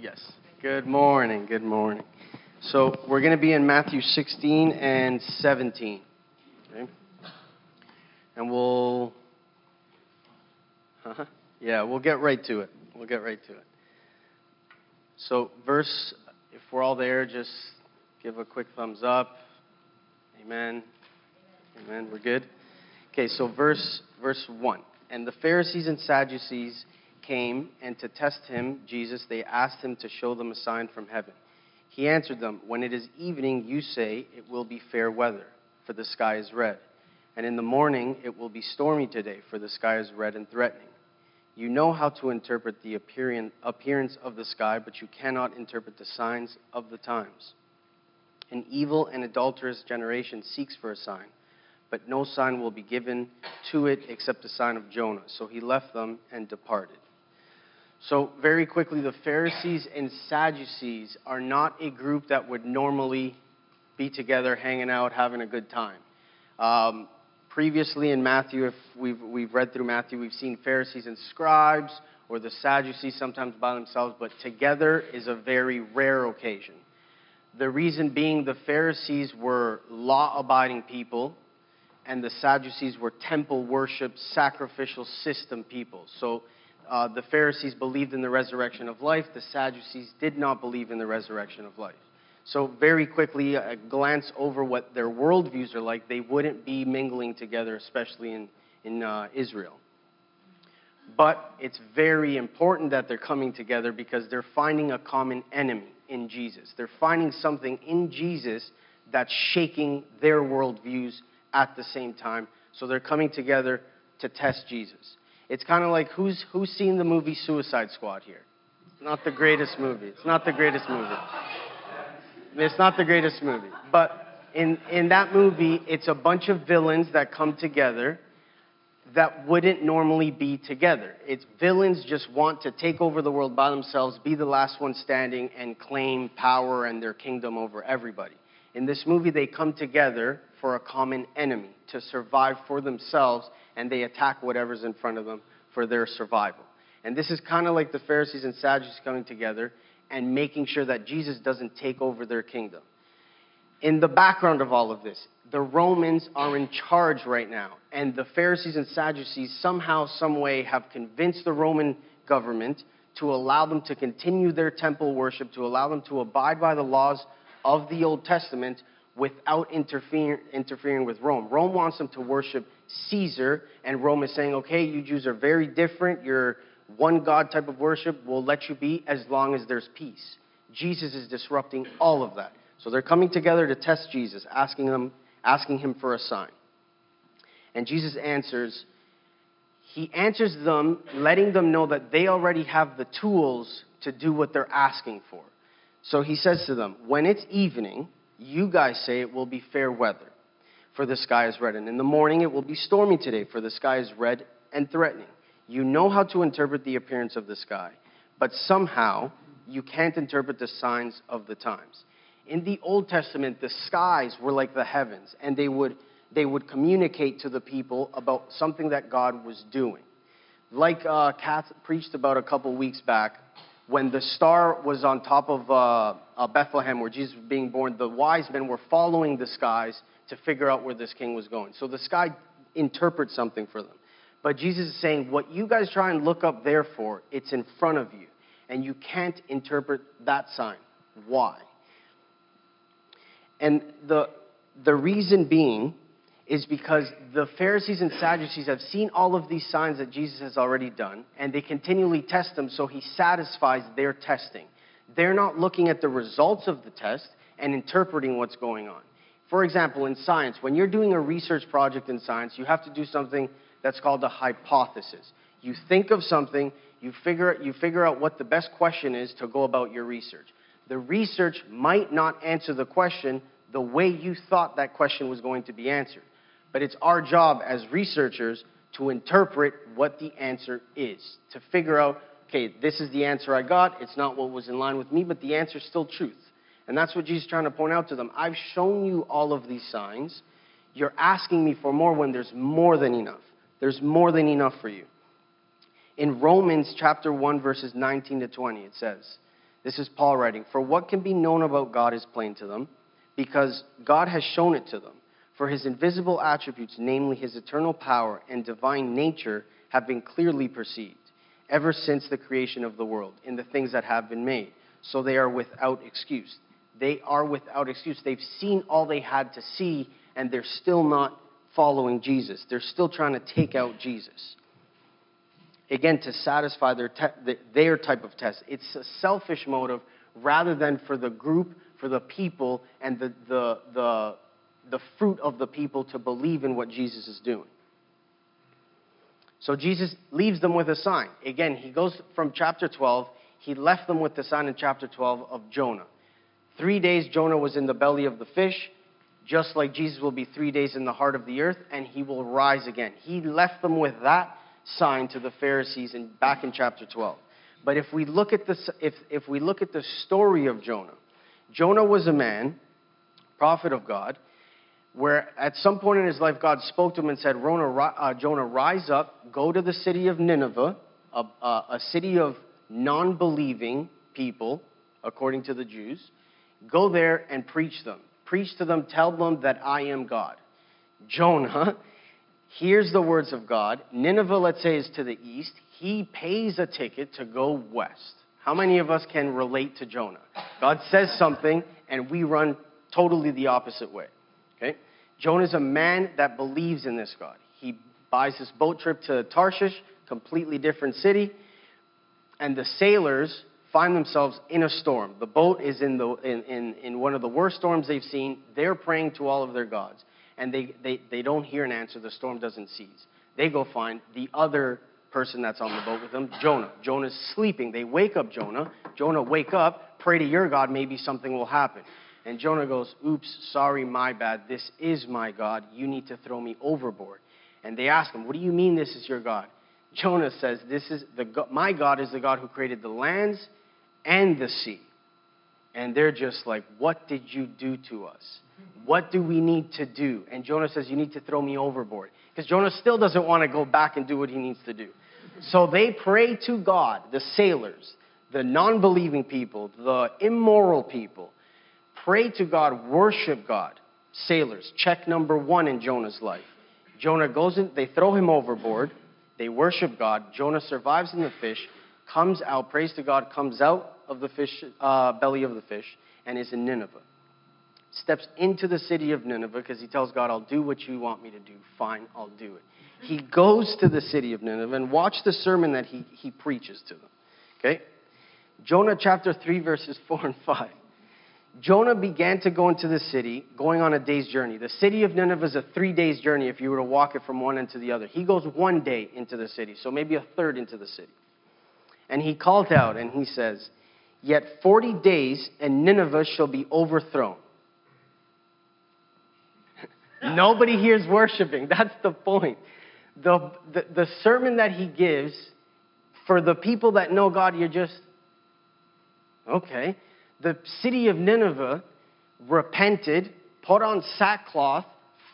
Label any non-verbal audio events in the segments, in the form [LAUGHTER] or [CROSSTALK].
Yes. Good morning. Good morning. So we're going to be in Matthew 16 and 17. Okay? And we'll, uh yeah, we'll get right to it. We'll get right to it. So, verse, if we're all there, just give a quick thumbs up. Amen. Amen. We're good. Okay, so verse verse one. And the Pharisees and Sadducees came, and to test him, Jesus, they asked him to show them a sign from heaven. He answered them, When it is evening, you say, It will be fair weather, for the sky is red. And in the morning, it will be stormy today, for the sky is red and threatening. You know how to interpret the appearance of the sky, but you cannot interpret the signs of the times. An evil and adulterous generation seeks for a sign, but no sign will be given to it except the sign of Jonah. So he left them and departed. So, very quickly, the Pharisees and Sadducees are not a group that would normally be together, hanging out, having a good time. Um, previously in Matthew, if we've, we've read through Matthew, we've seen Pharisees and scribes or the Sadducees sometimes by themselves, but together is a very rare occasion. The reason being the Pharisees were law abiding people, and the Sadducees were temple worship, sacrificial system people. So uh, the Pharisees believed in the resurrection of life, the Sadducees did not believe in the resurrection of life. So, very quickly, a glance over what their worldviews are like. They wouldn't be mingling together, especially in, in uh, Israel. But it's very important that they're coming together because they're finding a common enemy in Jesus. They're finding something in Jesus that's shaking their worldviews at the same time. So they're coming together to test Jesus. It's kind of like who's, who's seen the movie Suicide Squad here? It's not the greatest movie. It's not the greatest movie. It's not the greatest movie. But in, in that movie, it's a bunch of villains that come together that wouldn't normally be together. It's villains just want to take over the world by themselves, be the last one standing, and claim power and their kingdom over everybody. In this movie, they come together for a common enemy to survive for themselves, and they attack whatever's in front of them for their survival. And this is kind of like the Pharisees and Sadducees coming together and making sure that Jesus doesn't take over their kingdom. In the background of all of this, the Romans are in charge right now, and the Pharisees and Sadducees somehow, some way, have convinced the Roman government to allow them to continue their temple worship, to allow them to abide by the laws of the Old Testament without interfere, interfering with Rome. Rome wants them to worship Caesar, and Rome is saying, okay, you Jews are very different. You're one God type of worship. We'll let you be as long as there's peace. Jesus is disrupting all of that. So they're coming together to test Jesus, asking, them, asking him for a sign. And Jesus answers, he answers them, letting them know that they already have the tools to do what they're asking for. So he says to them, When it's evening, you guys say it will be fair weather, for the sky is red. And in the morning it will be stormy today, for the sky is red and threatening. You know how to interpret the appearance of the sky, but somehow you can't interpret the signs of the times. In the Old Testament, the skies were like the heavens, and they would, they would communicate to the people about something that God was doing. Like uh, Kath preached about a couple weeks back, when the star was on top of uh, uh, Bethlehem, where Jesus was being born, the wise men were following the skies to figure out where this king was going. So the sky interprets something for them. But Jesus is saying, what you guys try and look up there for, it's in front of you. And you can't interpret that sign. Why? And the, the reason being is because the Pharisees and Sadducees have seen all of these signs that Jesus has already done, and they continually test them, so he satisfies their testing. They're not looking at the results of the test and interpreting what's going on. For example, in science, when you're doing a research project in science, you have to do something that's called a hypothesis. You think of something, you figure, you figure out what the best question is to go about your research. The research might not answer the question the way you thought that question was going to be answered. But it's our job as researchers to interpret what the answer is, to figure out, okay, this is the answer I got. It's not what was in line with me, but the answer is still truth. And that's what Jesus is trying to point out to them. I've shown you all of these signs. You're asking me for more when there's more than enough. There's more than enough for you. In Romans chapter 1, verses 19 to 20, it says, This is Paul writing. For what can be known about God is plain to them, because God has shown it to them. For his invisible attributes, namely his eternal power and divine nature, have been clearly perceived ever since the creation of the world in the things that have been made. So they are without excuse. They are without excuse. They've seen all they had to see, and they're still not following Jesus. They're still trying to take out Jesus. Again, to satisfy their, te- their type of test. It's a selfish motive rather than for the group, for the people, and the, the, the, the fruit of the people to believe in what Jesus is doing. So Jesus leaves them with a sign. Again, he goes from chapter 12, he left them with the sign in chapter 12 of Jonah. Three days Jonah was in the belly of the fish, just like Jesus will be three days in the heart of the earth, and he will rise again. He left them with that sign to the Pharisees in, back in chapter 12. But if we look at this, if, if we look at the story of Jonah, Jonah was a man, prophet of God, where at some point in his life, God spoke to him and said, uh, Jonah, rise up, go to the city of Nineveh, a, a, city of non believing people, according to the Jews. Go there and preach them. Preach to them, tell them that I am God. Jonah hears the words of God. Nineveh, let's say, is to the east. He pays a ticket to go west. How many of us can relate to Jonah? God says something, and we run totally the opposite way. Okay? Jonah is a man that believes in this God. He buys this boat trip to Tarshish, completely different city, and the sailors find themselves in a storm. The boat is in, the, in, in, in one of the worst storms they've seen. They're praying to all of their gods, and they, they, they don't hear an answer. The storm doesn't cease. They go find the other person that's on the boat with them, Jonah. Jonah's sleeping. They wake up Jonah. Jonah, wake up, pray to your God, maybe something will happen. And Jonah goes, Oops, sorry, my bad. This is my God. You need to throw me overboard. And they ask him, What do you mean this is your God? [LAUGHS] Jonah says, This is the my God is the God who created the lands and the sea. And they're just like, What did you do to us? What do we need to do? And Jonah says, You need to throw me overboard. Because Jonah still doesn't want to go back and do what he needs to do. So they pray to God, the sailors, the non believing people, the immoral people, pray to God, worship God. Sailors, check number one in Jonah's life. Jonah goes in, they throw him overboard, they worship God. Jonah survives in the fish, comes out, prays to God, comes out of the fish, uh, belly of the fish, and is in Nineveh. Steps into the city of Nineveh because he tells God, I'll do what you want me to do. Fine, I'll do it. He goes to the city of Nineveh and watch the sermon that he, he preaches to them. Okay? Jonah chapter 3, verses 4 and 5. Jonah began to go into the city, going on a day's journey. The city of Nineveh is a three days journey if you were to walk it from one end to the other. He goes one day into the city, so maybe a third into the city. And he called out and he says, Yet 40 days and Nineveh shall be overthrown. [LAUGHS] Nobody here is worshiping. That's the point. The, the, the sermon that he gives, for the people that know God, you're just, okay the city of Nineveh repented, put on sackcloth,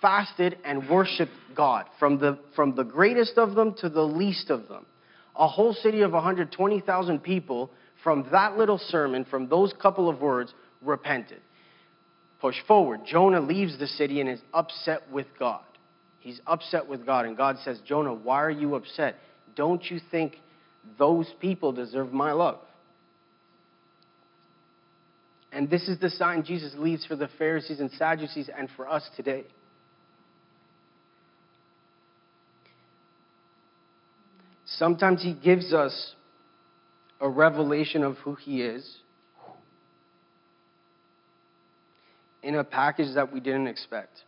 fasted, and worshiped God, from the, from the greatest of them to the least of them. A whole city of 120,000 people, from that little sermon, from those couple of words, repented. Push forward. Jonah leaves the city and is upset with God. He's upset with God, and God says, Jonah, why are you upset? Don't you think those people deserve my love? And this is the sign Jesus leaves for the Pharisees and Sadducees and for us today. Sometimes he gives us a revelation of who he is in a package that we didn't expect.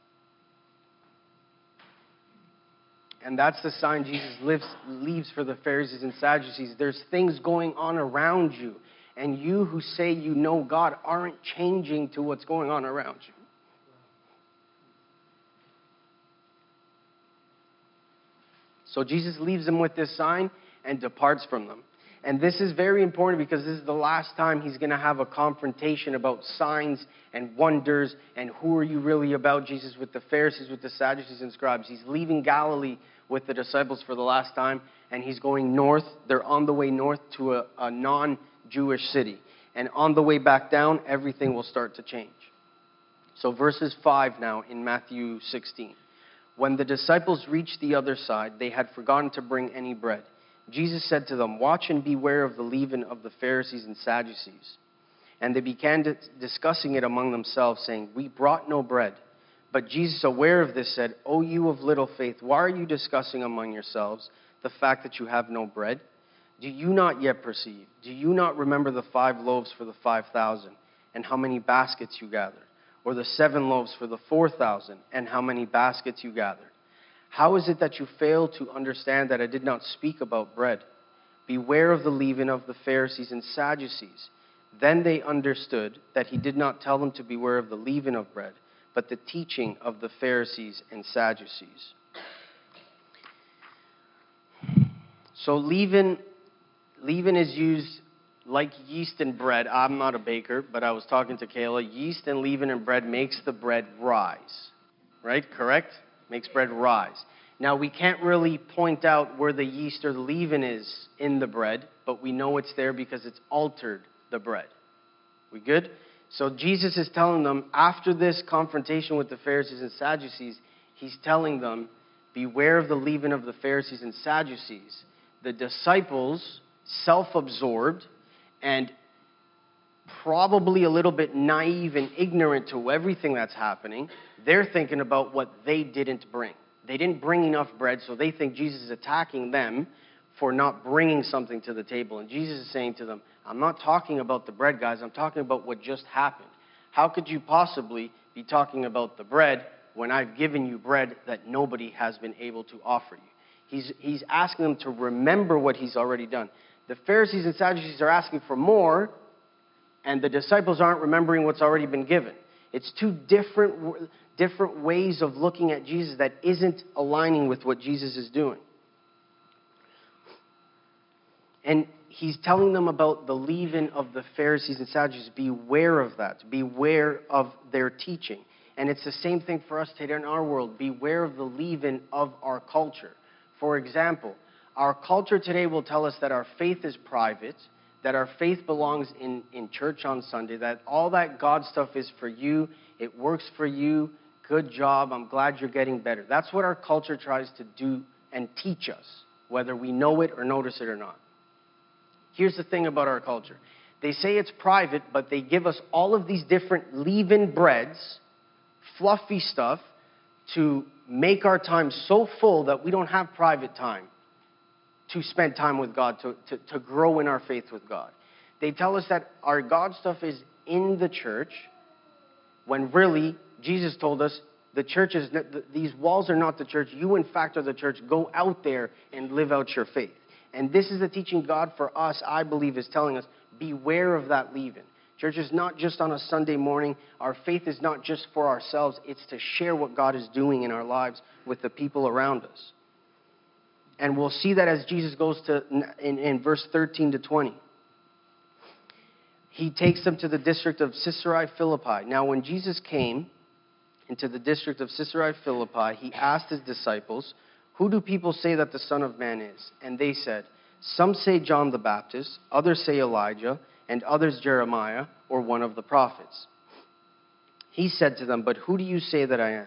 And that's the sign Jesus lives, leaves for the Pharisees and Sadducees. There's things going on around you and you who say you know God aren't changing to what's going on around you. So Jesus leaves them with this sign and departs from them. And this is very important because this is the last time he's going to have a confrontation about signs and wonders and who are you really about, Jesus, with the Pharisees, with the Sadducees and scribes. He's leaving Galilee with the disciples for the last time, and he's going north. They're on the way north to a, a non Jewish city. And on the way back down, everything will start to change. So, verses 5 now in Matthew 16. When the disciples reached the other side, they had forgotten to bring any bread. Jesus said to them, Watch and beware of the leaven of the Pharisees and Sadducees. And they began discussing it among themselves, saying, We brought no bread. But Jesus, aware of this, said, O you of little faith, why are you discussing among yourselves the fact that you have no bread? Do you not yet perceive? Do you not remember the five loaves for the five thousand, and how many baskets you gathered? Or the seven loaves for the four thousand, and how many baskets you gathered? How is it that you fail to understand that I did not speak about bread? Beware of the leaven of the Pharisees and Sadducees. Then they understood that he did not tell them to beware of the leaven of bread but the teaching of the Pharisees and Sadducees. So leaven, leaven is used like yeast and bread. I'm not a baker, but I was talking to Kayla. Yeast and leaven and bread makes the bread rise. Right? Correct? Makes bread rise. Now, we can't really point out where the yeast or the leaven is in the bread, but we know it's there because it's altered the bread. We good? So Jesus is telling them, after this confrontation with the Pharisees and Sadducees, he's telling them, beware of the leaven of the Pharisees and Sadducees. The disciples, self absorbed and probably a little bit naive and ignorant to everything that's happening, they're thinking about what they didn't bring. They didn't bring enough bread, so they think Jesus is attacking them for not bringing something to the table. And Jesus is saying to them, I'm not talking about the bread, guys. I'm talking about what just happened. How could you possibly be talking about the bread when I've given you bread that nobody has been able to offer you? He's, he's asking them to remember what he's already done. The Pharisees and Sadducees are asking for more, and the disciples aren't remembering what's already been given. It's two different, different ways of looking at Jesus that isn't aligning with what Jesus is doing. And he's telling them about the leaven of the Pharisees and Sadducees. Beware of that. Beware of their teaching. And it's the same thing for us today in our world. Beware of the leaven of our culture. For example, our culture today will tell us that our faith is private, that our faith belongs in, in church on Sunday, that all that God stuff is for you, it works for you, good job, I'm glad you're getting better. That's what our culture tries to do and teach us, whether we know it or notice it or not. Here's the thing about our culture they say it's private, but they give us all of these different leaven breads, fluffy stuff, to make our time so full that we don't have private time to spend time with God, to, to, to grow in our faith with God. They tell us that our God stuff is in the church, when really, Jesus told us the church is, these walls are not the church. You, in fact, are the church. Go out there and live out your faith. And this is the teaching God for us, I believe, is telling us beware of that leaving. Church is not just on a Sunday morning. Our faith is not just for ourselves, it's to share what God is doing in our lives with the people around us. And we'll see that as Jesus goes to in, in verse 13 to 20. He takes them to the district of Caesarea Philippi. Now, when Jesus came into the district of Caesarea Philippi, he asked his disciples, who do people say that the Son of Man is? And they said, Some say John the Baptist, others say Elijah, and others Jeremiah, or one of the prophets. He said to them, But who do you say that I am?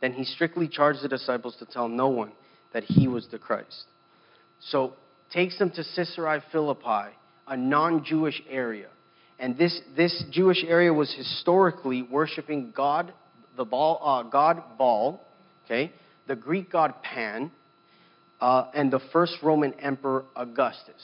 Then he strictly charged the disciples to tell no one that he was the Christ. So takes them to Caesarea Philippi, a non Jewish area. And this, this Jewish area was historically worshiping God, the Baal, uh, God Baal, okay, the Greek god Pan, uh, and the first Roman emperor Augustus.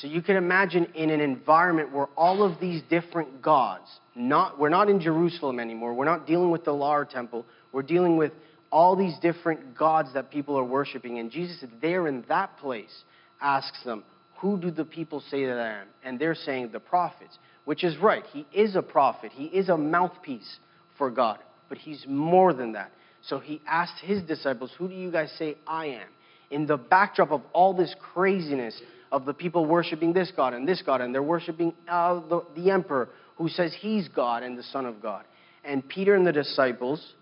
So you can imagine in an environment where all of these different gods, not, we're not in Jerusalem anymore, we're not dealing with the Lar temple, we're dealing with all these different gods that people are worshiping. And Jesus, there in that place, asks them, Who do the people say that I am? And they're saying, The prophets. which is right. He is a prophet, he is a mouthpiece for God, but he's more than that. So he asked his disciples, Who do you guys say I am? In the backdrop of all this craziness of the people worshiping this God and this God, and they're worshiping uh, the, the emperor who says he's God and the Son of God. And Peter and the disciples,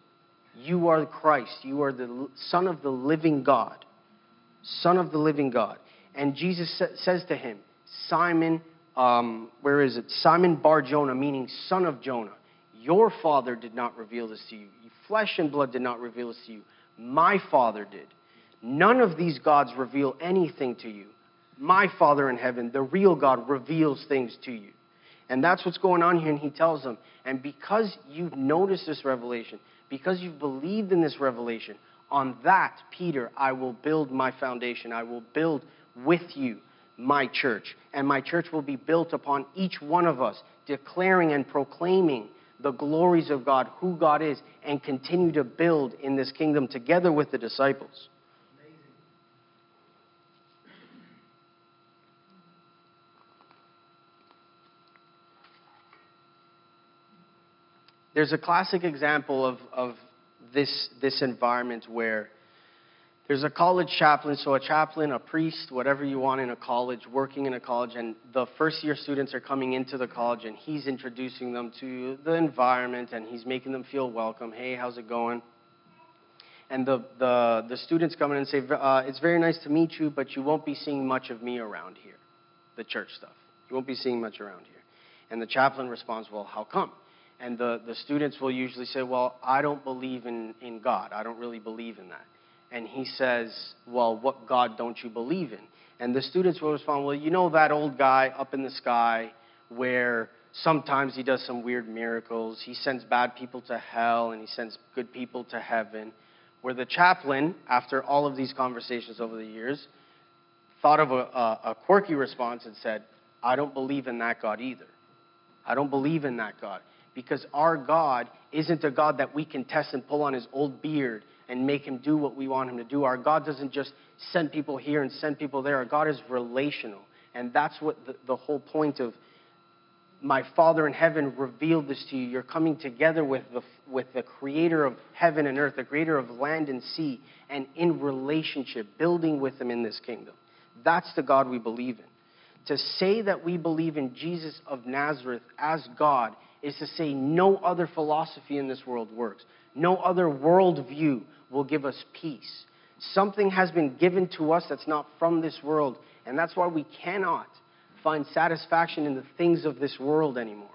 you are Christ. You are the Son of the living God. Son of the living God. And Jesus sa- says to him, Simon, um, where is it? Simon Bar Jonah, meaning son of Jonah. Your father did not reveal this to you. Flesh and blood did not reveal this to you. My Father did. None of these gods reveal anything to you. My Father in heaven, the real God, reveals things to you. And that's what's going on here. And he tells them, and because you've noticed this revelation, because you've believed in this revelation, on that, Peter, I will build my foundation. I will build with you my church. And my church will be built upon each one of us, declaring and proclaiming the glories of God, who God is, and continue to build in this kingdom together with the disciples. There's a classic example of, of this, this environment where there's a college chaplain, so a chaplain, a priest, whatever you want in a college, working in a college, and the first year students are coming into the college, and he's introducing them to the environment, and he's making them feel welcome. Hey, how's it going? And the, the, the students come in and say, uh, It's very nice to meet you, but you won't be seeing much of me around here, the church stuff. You won't be seeing much around here. And the chaplain responds, Well, how come? And the, the students will usually say, Well, I don't believe in, in God. I don't really believe in that and he says, Well, what God don't you believe in? And the students will respond, Well, you know that old guy up in the sky where sometimes he does some weird miracles. He sends bad people to hell and he sends good people to heaven. Where the chaplain, after all of these conversations over the years, thought of a, a, a quirky response and said, I don't believe in that God either. I don't believe in that God. Because our God isn't a God that we can test and pull on his old beard and make him do what we want him to do. Our God doesn't just send people here and send people there. Our God is relational. And that's what the, the whole point of my Father in heaven revealed this to you. You're coming together with the, with the creator of heaven and earth, the creator of land and sea, and in relationship, building with him in this kingdom. That's the God we believe in. To say that we believe in Jesus of Nazareth as God is to say no other philosophy in this world works. No other worldview will give us peace. Something has been given to us that's not from this world, and that's why we cannot find satisfaction in the things of this world anymore.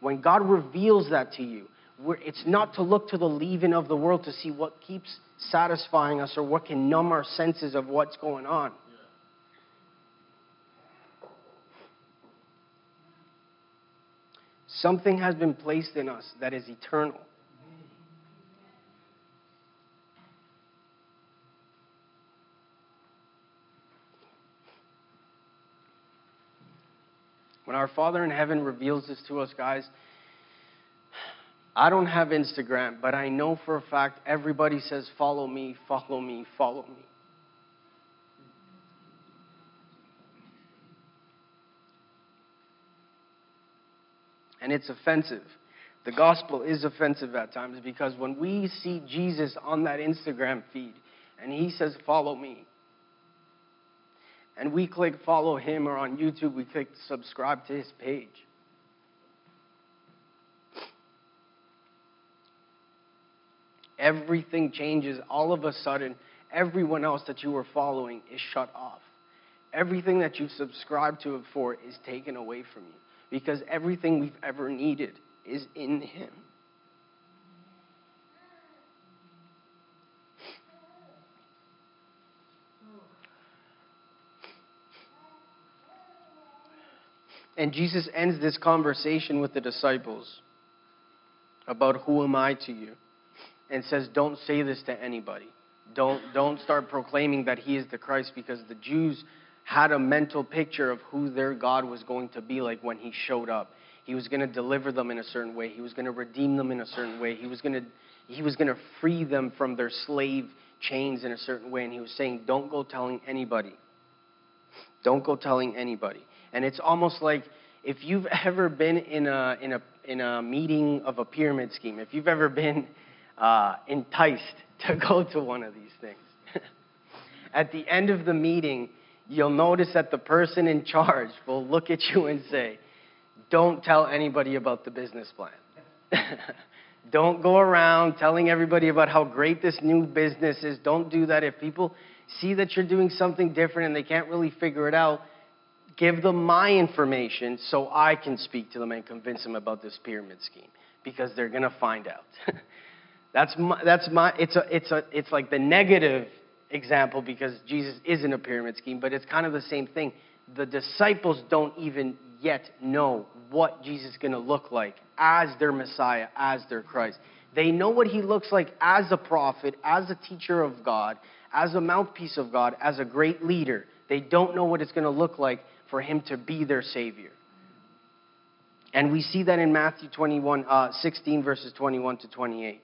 When God reveals that to you, it's not to look to the leaven of the world to see what keeps satisfying us or what can numb our senses of what's going on. Something has been placed in us that is eternal. When our Father in heaven reveals this to us, guys, I don't have Instagram, but I know for a fact everybody says, Follow me, follow me, follow me. And it's offensive. The gospel is offensive at times because when we see Jesus on that Instagram feed and he says, Follow me, and we click follow him, or on YouTube, we click subscribe to his page. Everything changes. All of a sudden, everyone else that you were following is shut off. Everything that you've subscribed to it for is taken away from you because everything we've ever needed is in him. And Jesus ends this conversation with the disciples about who am I to you and says, Don't say this to anybody. Don't, don't start proclaiming that he is the Christ because the Jews had a mental picture of who their God was going to be like when he showed up. He was going to deliver them in a certain way. He was going to redeem them in a certain way. He was going to, he was going to free them from their slave chains in a certain way. And he was saying, Don't go telling anybody. Don't go telling anybody. And it's almost like if you've [LAUGHS] ever been in a, in, a, in a meeting of a pyramid scheme, if you've ever been uh, enticed [LAUGHS] to go to one of these things, [LAUGHS] at the end of the meeting, you'll notice that the person in charge will look at you and say, Don't tell anybody about the business plan. [LAUGHS] Don't go around telling everybody about how great this new business is. Don't do that. If people see that you're doing something different and they can't really figure it out, give them my information so I can speak to them and convince them about this pyramid scheme because they're going to find out. [LAUGHS] that's my, that's my it's a it's a it's like the negative example because Jesus isn't a pyramid scheme, but it's kind of the same thing. The disciples don't even yet know what Jesus is going to look like as their Messiah, as their Christ. They know what he looks like as a prophet, as a teacher of God, as a mouthpiece of God, as a great leader. They don't know what it's going to look like for him to be their Savior. And we see that in Matthew 21, uh, 16, verses 21 to 28.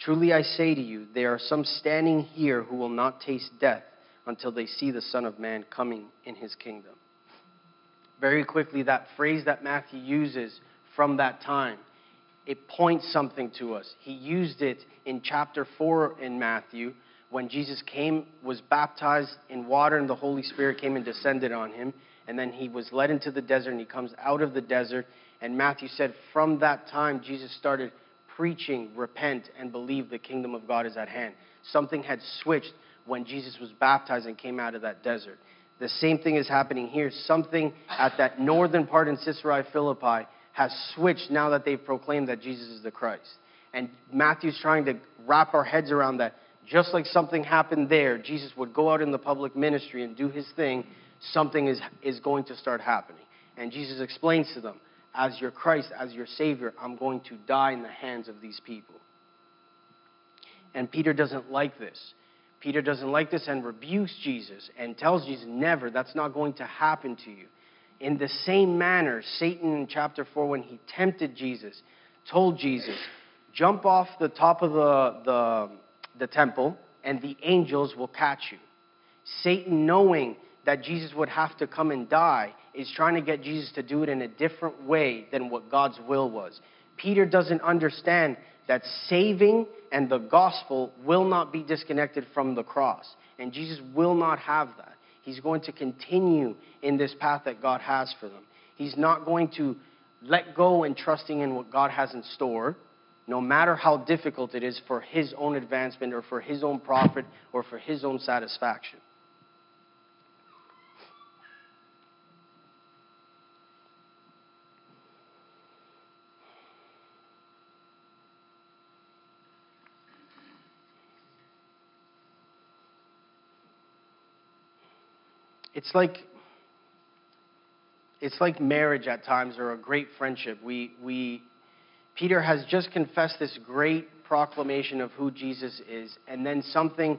Truly I say to you, there are some standing here who will not taste death until they see the Son of Man coming in his kingdom. Very quickly, that phrase that Matthew uses from that time, it points something to us. He used it in chapter 4 in Matthew when Jesus came, was baptized in water, and the Holy Spirit came and descended on him. And then he was led into the desert, and he comes out of the desert. And Matthew said, from that time, Jesus started preaching, repent, and believe the kingdom of God is at hand. Something had switched when Jesus was baptized and came out of that desert. The same thing is happening here. Something at that northern part in Caesarea Philippi has switched now that they've proclaimed that Jesus is the Christ. And Matthew's trying to wrap our heads around that. Just like something happened there, Jesus would go out in the public ministry and do his thing, something is, is going to start happening. And Jesus explains to them, as your Christ, as your Savior, I'm going to die in the hands of these people. And Peter doesn't like this. Peter doesn't like this and rebukes Jesus and tells Jesus, Never, that's not going to happen to you. In the same manner, Satan in chapter 4, when he tempted Jesus, told Jesus, Jump off the top of the, the, the temple, and the angels will catch you. Satan, knowing that Jesus would have to come and die, is trying to get Jesus to do it in a different way than what God's will was. Peter doesn't understand that saving and the gospel will not be disconnected from the cross. And Jesus will not have that. He's going to continue in this path that God has for them. He's not going to let go and trusting in what God has in store, no matter how difficult it is for his own advancement or for his own profit or for his own satisfaction. It's like it's like marriage at times or a great friendship. We we Peter has just confessed this great proclamation of who Jesus is, and then something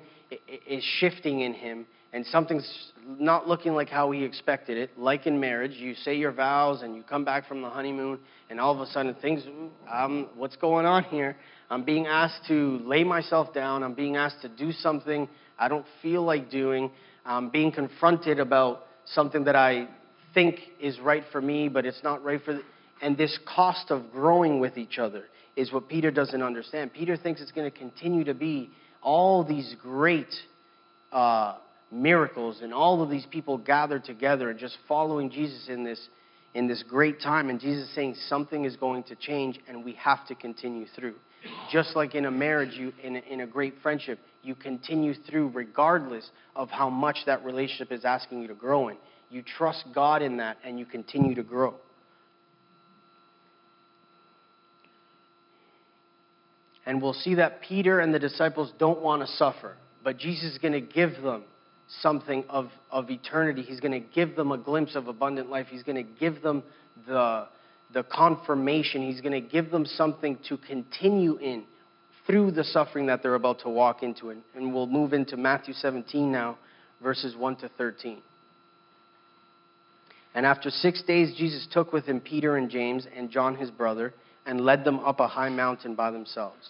is shifting in him, and something's not looking like how he expected it. Like in marriage, you say your vows, and you come back from the honeymoon, and all of a sudden things, um, what's going on here? I'm being asked to lay myself down. I'm being asked to do something I don't feel like doing um, being confronted about something that I think is right for me, but it's not right for. And this cost of growing with each other is what Peter doesn't understand. Peter thinks it's going to continue to be all these great uh, miracles and all of these people gathered together and just following Jesus in this in this great time. And Jesus saying something is going to change and we have to continue through. Just like in a marriage, you, in, a, in a great friendship, you continue through regardless of how much that relationship is asking you to grow in. You trust God in that and you continue to grow. And we'll see that Peter and the disciples don't want to suffer, but Jesus is going to give them something of, of eternity. He's going to give them a glimpse of abundant life. He's going to give them the, the confirmation. He's going to give them something to continue in through the suffering that they're about to walk into. And, we'll move into Matthew 17 now, verses 1 to 13. And after six days, Jesus took with him Peter and James and John his brother and led them up a high mountain by themselves.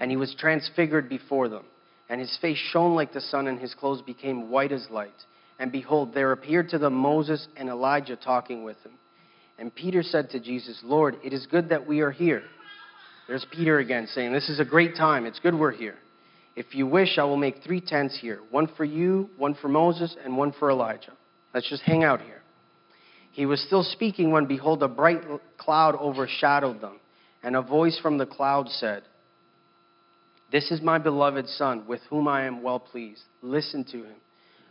And he was transfigured before them and his face shone like the sun, and his clothes became white as light. And behold, there appeared to them Moses and Elijah talking with him. And Peter said to Jesus, Lord, it is good that we are here. There's Peter again saying, This is a great time. It's good we're here. If you wish, I will make three tents here one for you, one for Moses, and one for Elijah. Let's just hang out here. He was still speaking when, behold, a bright cloud overshadowed them. And a voice from the cloud said, this is my beloved Son, with whom I am well pleased. Listen to him.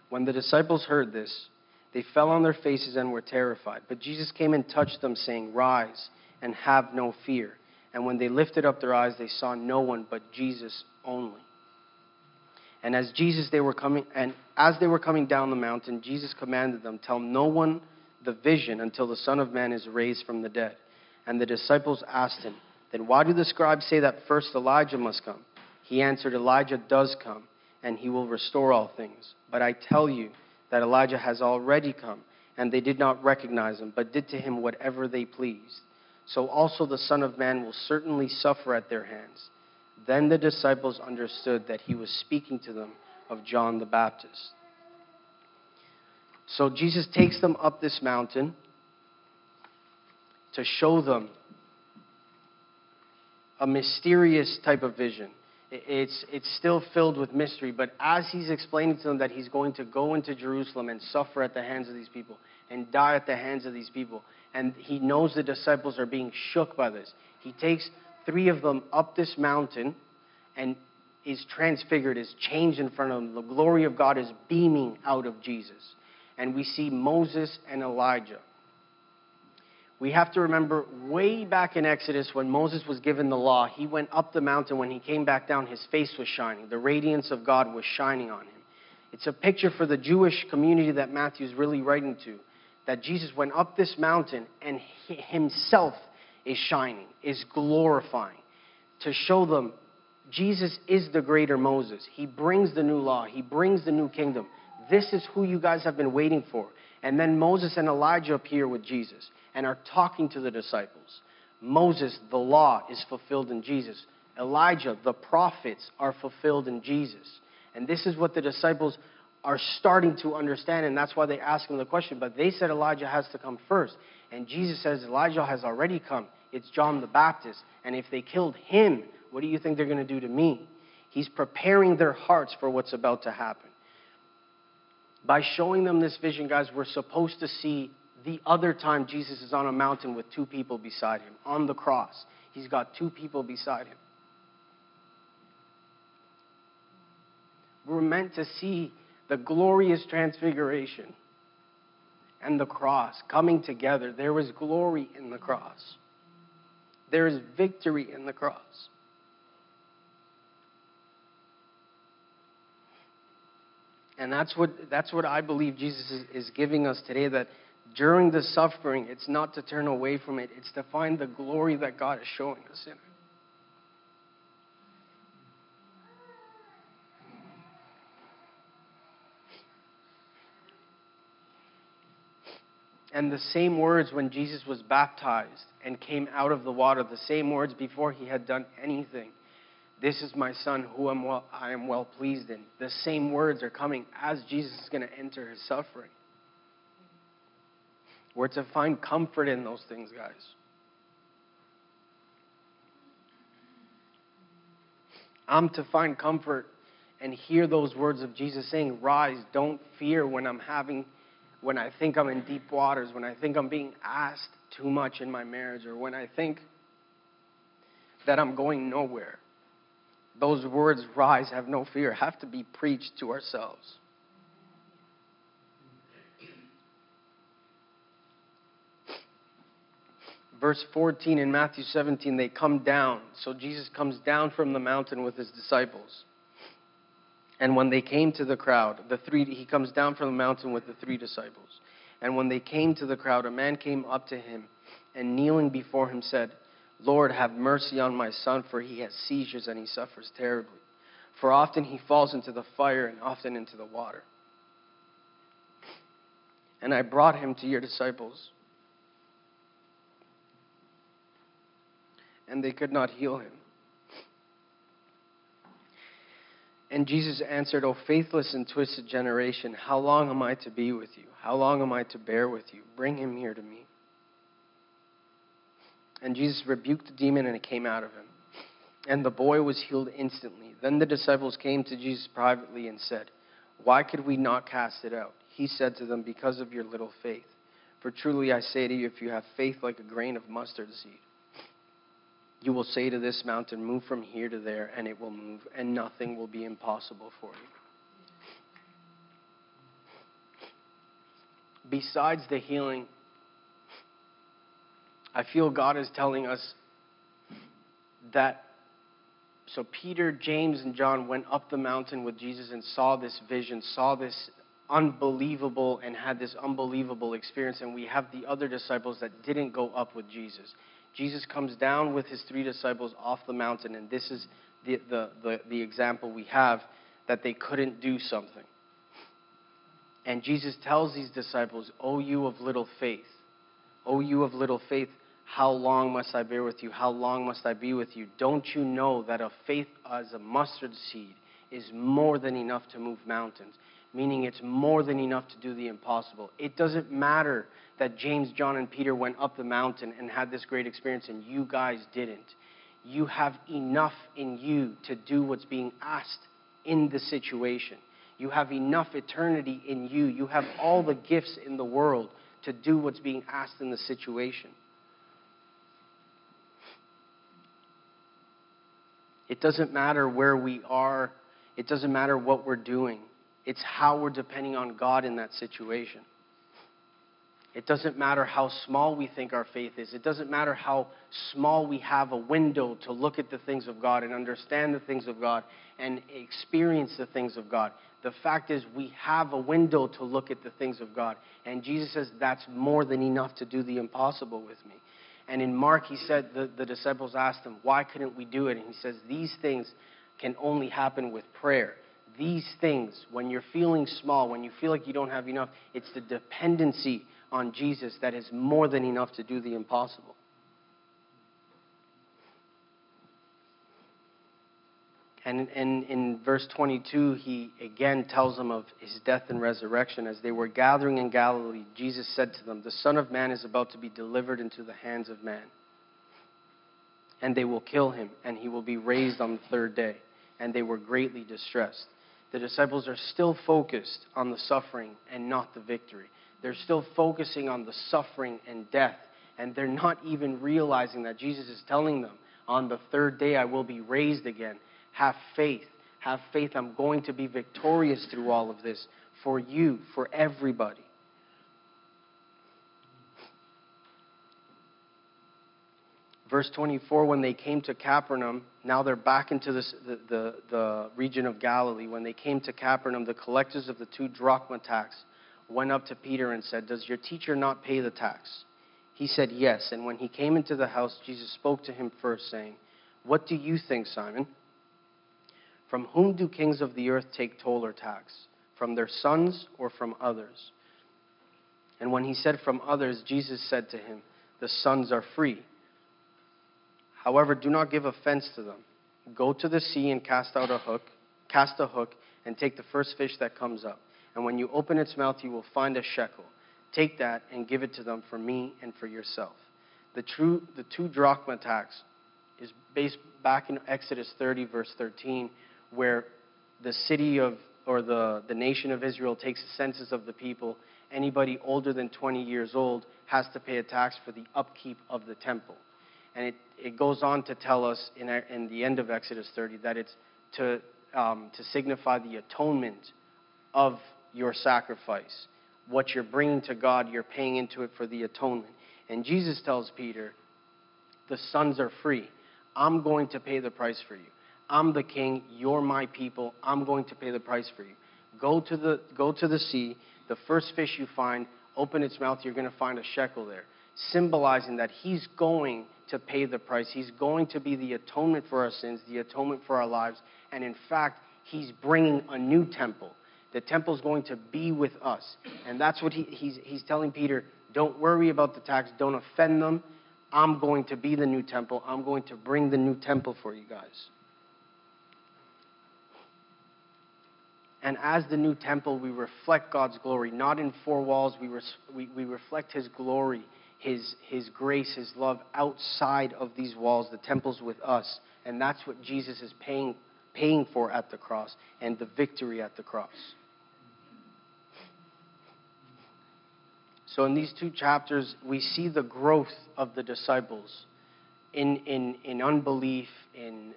When the disciples heard this, they fell on their faces and were terrified. But Jesus came and touched them, saying, Rise and have no fear. And when they lifted up their eyes, they saw no one but Jesus only. And as Jesus they were coming and as they were coming down the mountain, Jesus commanded them, Tell no one the vision until the Son of Man is raised from the dead. And the disciples asked him, Then why do the scribes say that first Elijah must come? He answered, Elijah does come, and he will restore all things. But I tell you that Elijah has already come, and they did not recognize him, but did to him whatever they pleased. So also the Son of Man will certainly suffer at their hands. Then the disciples understood that he was speaking to them of John the Baptist. So Jesus takes them up this mountain to show them a mysterious type of vision it's, it's still filled with mystery. But as he's explaining to them that he's going to go into Jerusalem and suffer at the hands of these people and die at the hands of these people, and he knows the disciples are being shook by this, he takes three of them up this mountain and is transfigured, is changed in front of them. The glory of God is beaming out of Jesus. And we see Moses and Elijah we have to remember way back in Exodus when Moses was given the law, he went up the mountain. When he came back down, his face was shining. The radiance of God was shining on him. It's a picture for the Jewish community that Matthew's really writing to that Jesus went up this mountain and he himself is shining, is glorifying to show them Jesus is the greater Moses. He brings the new law, he brings the new kingdom. This is who you guys have been waiting for. And then Moses and Elijah appear with Jesus and are talking to the disciples. Moses, the law, is fulfilled in Jesus. Elijah, the prophets, are fulfilled in Jesus. And this is what the disciples are starting to understand, and that's why they ask him the question. But they said Elijah has to come first. And Jesus says Elijah has already come. It's John the Baptist. And if they killed him, what do you think they're going to do to me? He's preparing their hearts for what's about to happen. By showing them this vision, guys, we're supposed to see the other time Jesus is on a mountain with two people beside him. On the cross, he's got two people beside him. We're meant to see the glorious transfiguration and the cross coming together. There is glory in the cross, there is victory in the cross. And that's what, that's what I believe Jesus is, is giving us today that during the suffering, it's not to turn away from it, it's to find the glory that God is showing us in it. And the same words when Jesus was baptized and came out of the water, the same words before he had done anything. This is my son who I'm well, I am well pleased in. The same words are coming as Jesus is going to enter his suffering. We're to find comfort in those things, guys. I'm to find comfort and hear those words of Jesus saying, Rise, don't fear when I'm having when I think I'm in deep waters, when I think I'm being asked too much in my marriage, or when I think that I'm going nowhere, those words, rise, have no fear, have to be preached to ourselves. Verse 14 in Matthew 17, they come down. So Jesus comes down from the mountain with his disciples. And when they came to the crowd, the three, he comes down from the mountain with the three disciples. And when they came to the crowd, a man came up to him and kneeling before him said, Lord, have mercy on my son, for he has seizures and he suffers terribly. For often he falls into the fire and often into the water. And I brought him to your disciples, and they could not heal him. And Jesus answered, O faithless and twisted generation, how long am I to be with you? How long am I to bear with you? Bring him here to me. And Jesus rebuked the demon, and it came out of him. And the boy was healed instantly. Then the disciples came to Jesus privately and said, Why could we not cast it out? He said to them, Because of your little faith. For truly I say to you, if you have faith like a grain of mustard seed, you will say to this mountain, Move from here to there, and it will move, and nothing will be impossible for you. Besides the healing, I feel God is telling us that. So Peter, James, and John went up the mountain with Jesus and saw this vision, saw this unbelievable, and had this unbelievable experience. And we have the other disciples that didn't go up with Jesus. Jesus comes down with his three disciples off the mountain, and this is the, the, the, the example we have that they couldn't do something. And Jesus tells these disciples, O you of little faith, O you of little faith, how long must I bear with you? How long must I be with you? Don't you know that a faith as a mustard seed is more than enough to move mountains? Meaning it's more than enough to do the impossible. It doesn't matter that James, John, and Peter went up the mountain and had this great experience and you guys didn't. You have enough in you to do what's being asked in the situation. You have enough eternity in you. You have all the gifts in the world to do what's being asked in the situation. It doesn't matter where we are, it doesn't matter what we're doing. It's how we're depending on God in that situation. It doesn't matter how small we think our faith is. It doesn't matter how small we have a window to look at the things of God and understand the things of God and experience the things of God. The fact is, we have a window to look at the things of God. And Jesus says that's more than enough to do the impossible with me. And in Mark, he said, the, the disciples asked him, Why couldn't we do it? And he says, These things can only happen with prayer. These things, when you're feeling small, when you feel like you don't have enough, it's the dependency on Jesus that is more than enough to do the impossible. And, and in verse 22, he again tells them of his death and resurrection. As they were gathering in Galilee, Jesus said to them, The Son of Man is about to be delivered into the hands of man. And they will kill him, and he will be raised on the third day. And they were greatly distressed. The disciples are still focused on the suffering and not the victory. They're still focusing on the suffering and death, and they're not even realizing that Jesus is telling them, On the third day I will be raised again. Have faith. Have faith. I'm going to be victorious through all of this for you, for everybody. Verse 24, when they came to Capernaum, now they're back into this, the, the, the region of Galilee. When they came to Capernaum, the collectors of the two drachma tax went up to Peter and said, Does your teacher not pay the tax? He said, Yes. And when he came into the house, Jesus spoke to him first, saying, What do you think, Simon? From whom do kings of the earth take toll or tax? From their sons or from others? And when he said from others, Jesus said to him, The sons are free. However, do not give offense to them. Go to the sea and cast out a hook, cast a hook, and take the first fish that comes up and when you open its mouth, you will find a shekel. Take that and give it to them for me and for yourself. The, true, the two drachma tax is based back in Exodus 30, verse 13, where the city of or the, the nation of Israel takes a census of the people, anybody older than 20 years old has to pay a tax for the upkeep of the temple. And it, it goes on to tell us in, in the end of Exodus 30 that it's to, um, to signify the atonement of your sacrifice. What you're bringing to God, you're paying into it for the atonement. And Jesus tells Peter, The sons are free. I'm going to pay the price for you. I'm the king. You're my people. I'm going to pay the price for you. Go to the, go to the sea. The first fish you find, open its mouth. You're going to find a shekel there, symbolizing that he's going to pay the price. He's going to be the atonement for our sins, the atonement for our lives. And in fact, he's bringing a new temple. The temple is going to be with us. And that's what he, he's, he's telling Peter don't worry about the tax, don't offend them. I'm going to be the new temple. I'm going to bring the new temple for you guys. And as the new temple, we reflect God's glory, not in four walls. We, res- we, we reflect His glory, His, His grace, His love outside of these walls. The temple's with us. And that's what Jesus is paying, paying for at the cross and the victory at the cross. So, in these two chapters, we see the growth of the disciples in, in, in unbelief, in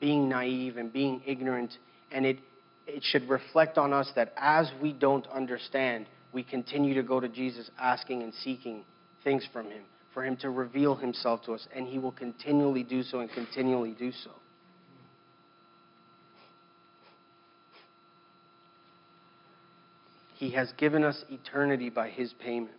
being naive, and being ignorant. And it, it should reflect on us that as we don't understand, we continue to go to Jesus asking and seeking things from Him, for Him to reveal Himself to us, and He will continually do so and continually do so. He has given us eternity by His payment.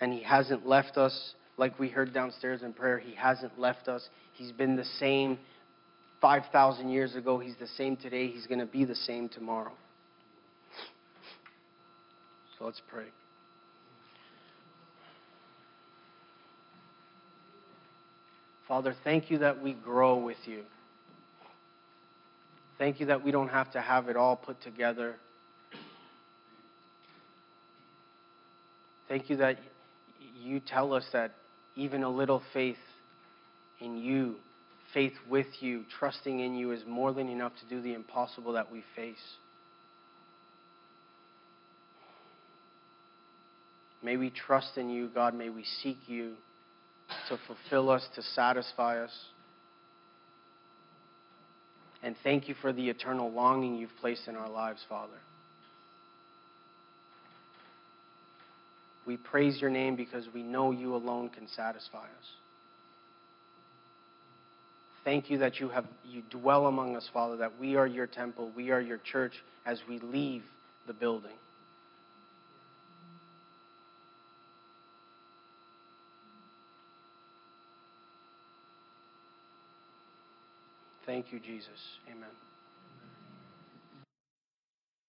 And He hasn't left us like we heard downstairs in prayer, He hasn't left us. He's been the same 5,000 years ago. He's the same today. He's going to be the same tomorrow. So let's pray. Father, thank you that we grow with you. Thank you that we don't have to have it all put together. Thank you that you tell us that even a little faith in you, faith with you, trusting in you is more than enough to do the impossible that we face. May we trust in you, God. May we seek you to fulfill us, to satisfy us. And thank you for the eternal longing you've placed in our lives, Father. We praise your name because we know you alone can satisfy us. Thank you that you have you dwell among us, Father, that we are your temple, we are your church as we leave the building. Thank you, Jesus. Amen.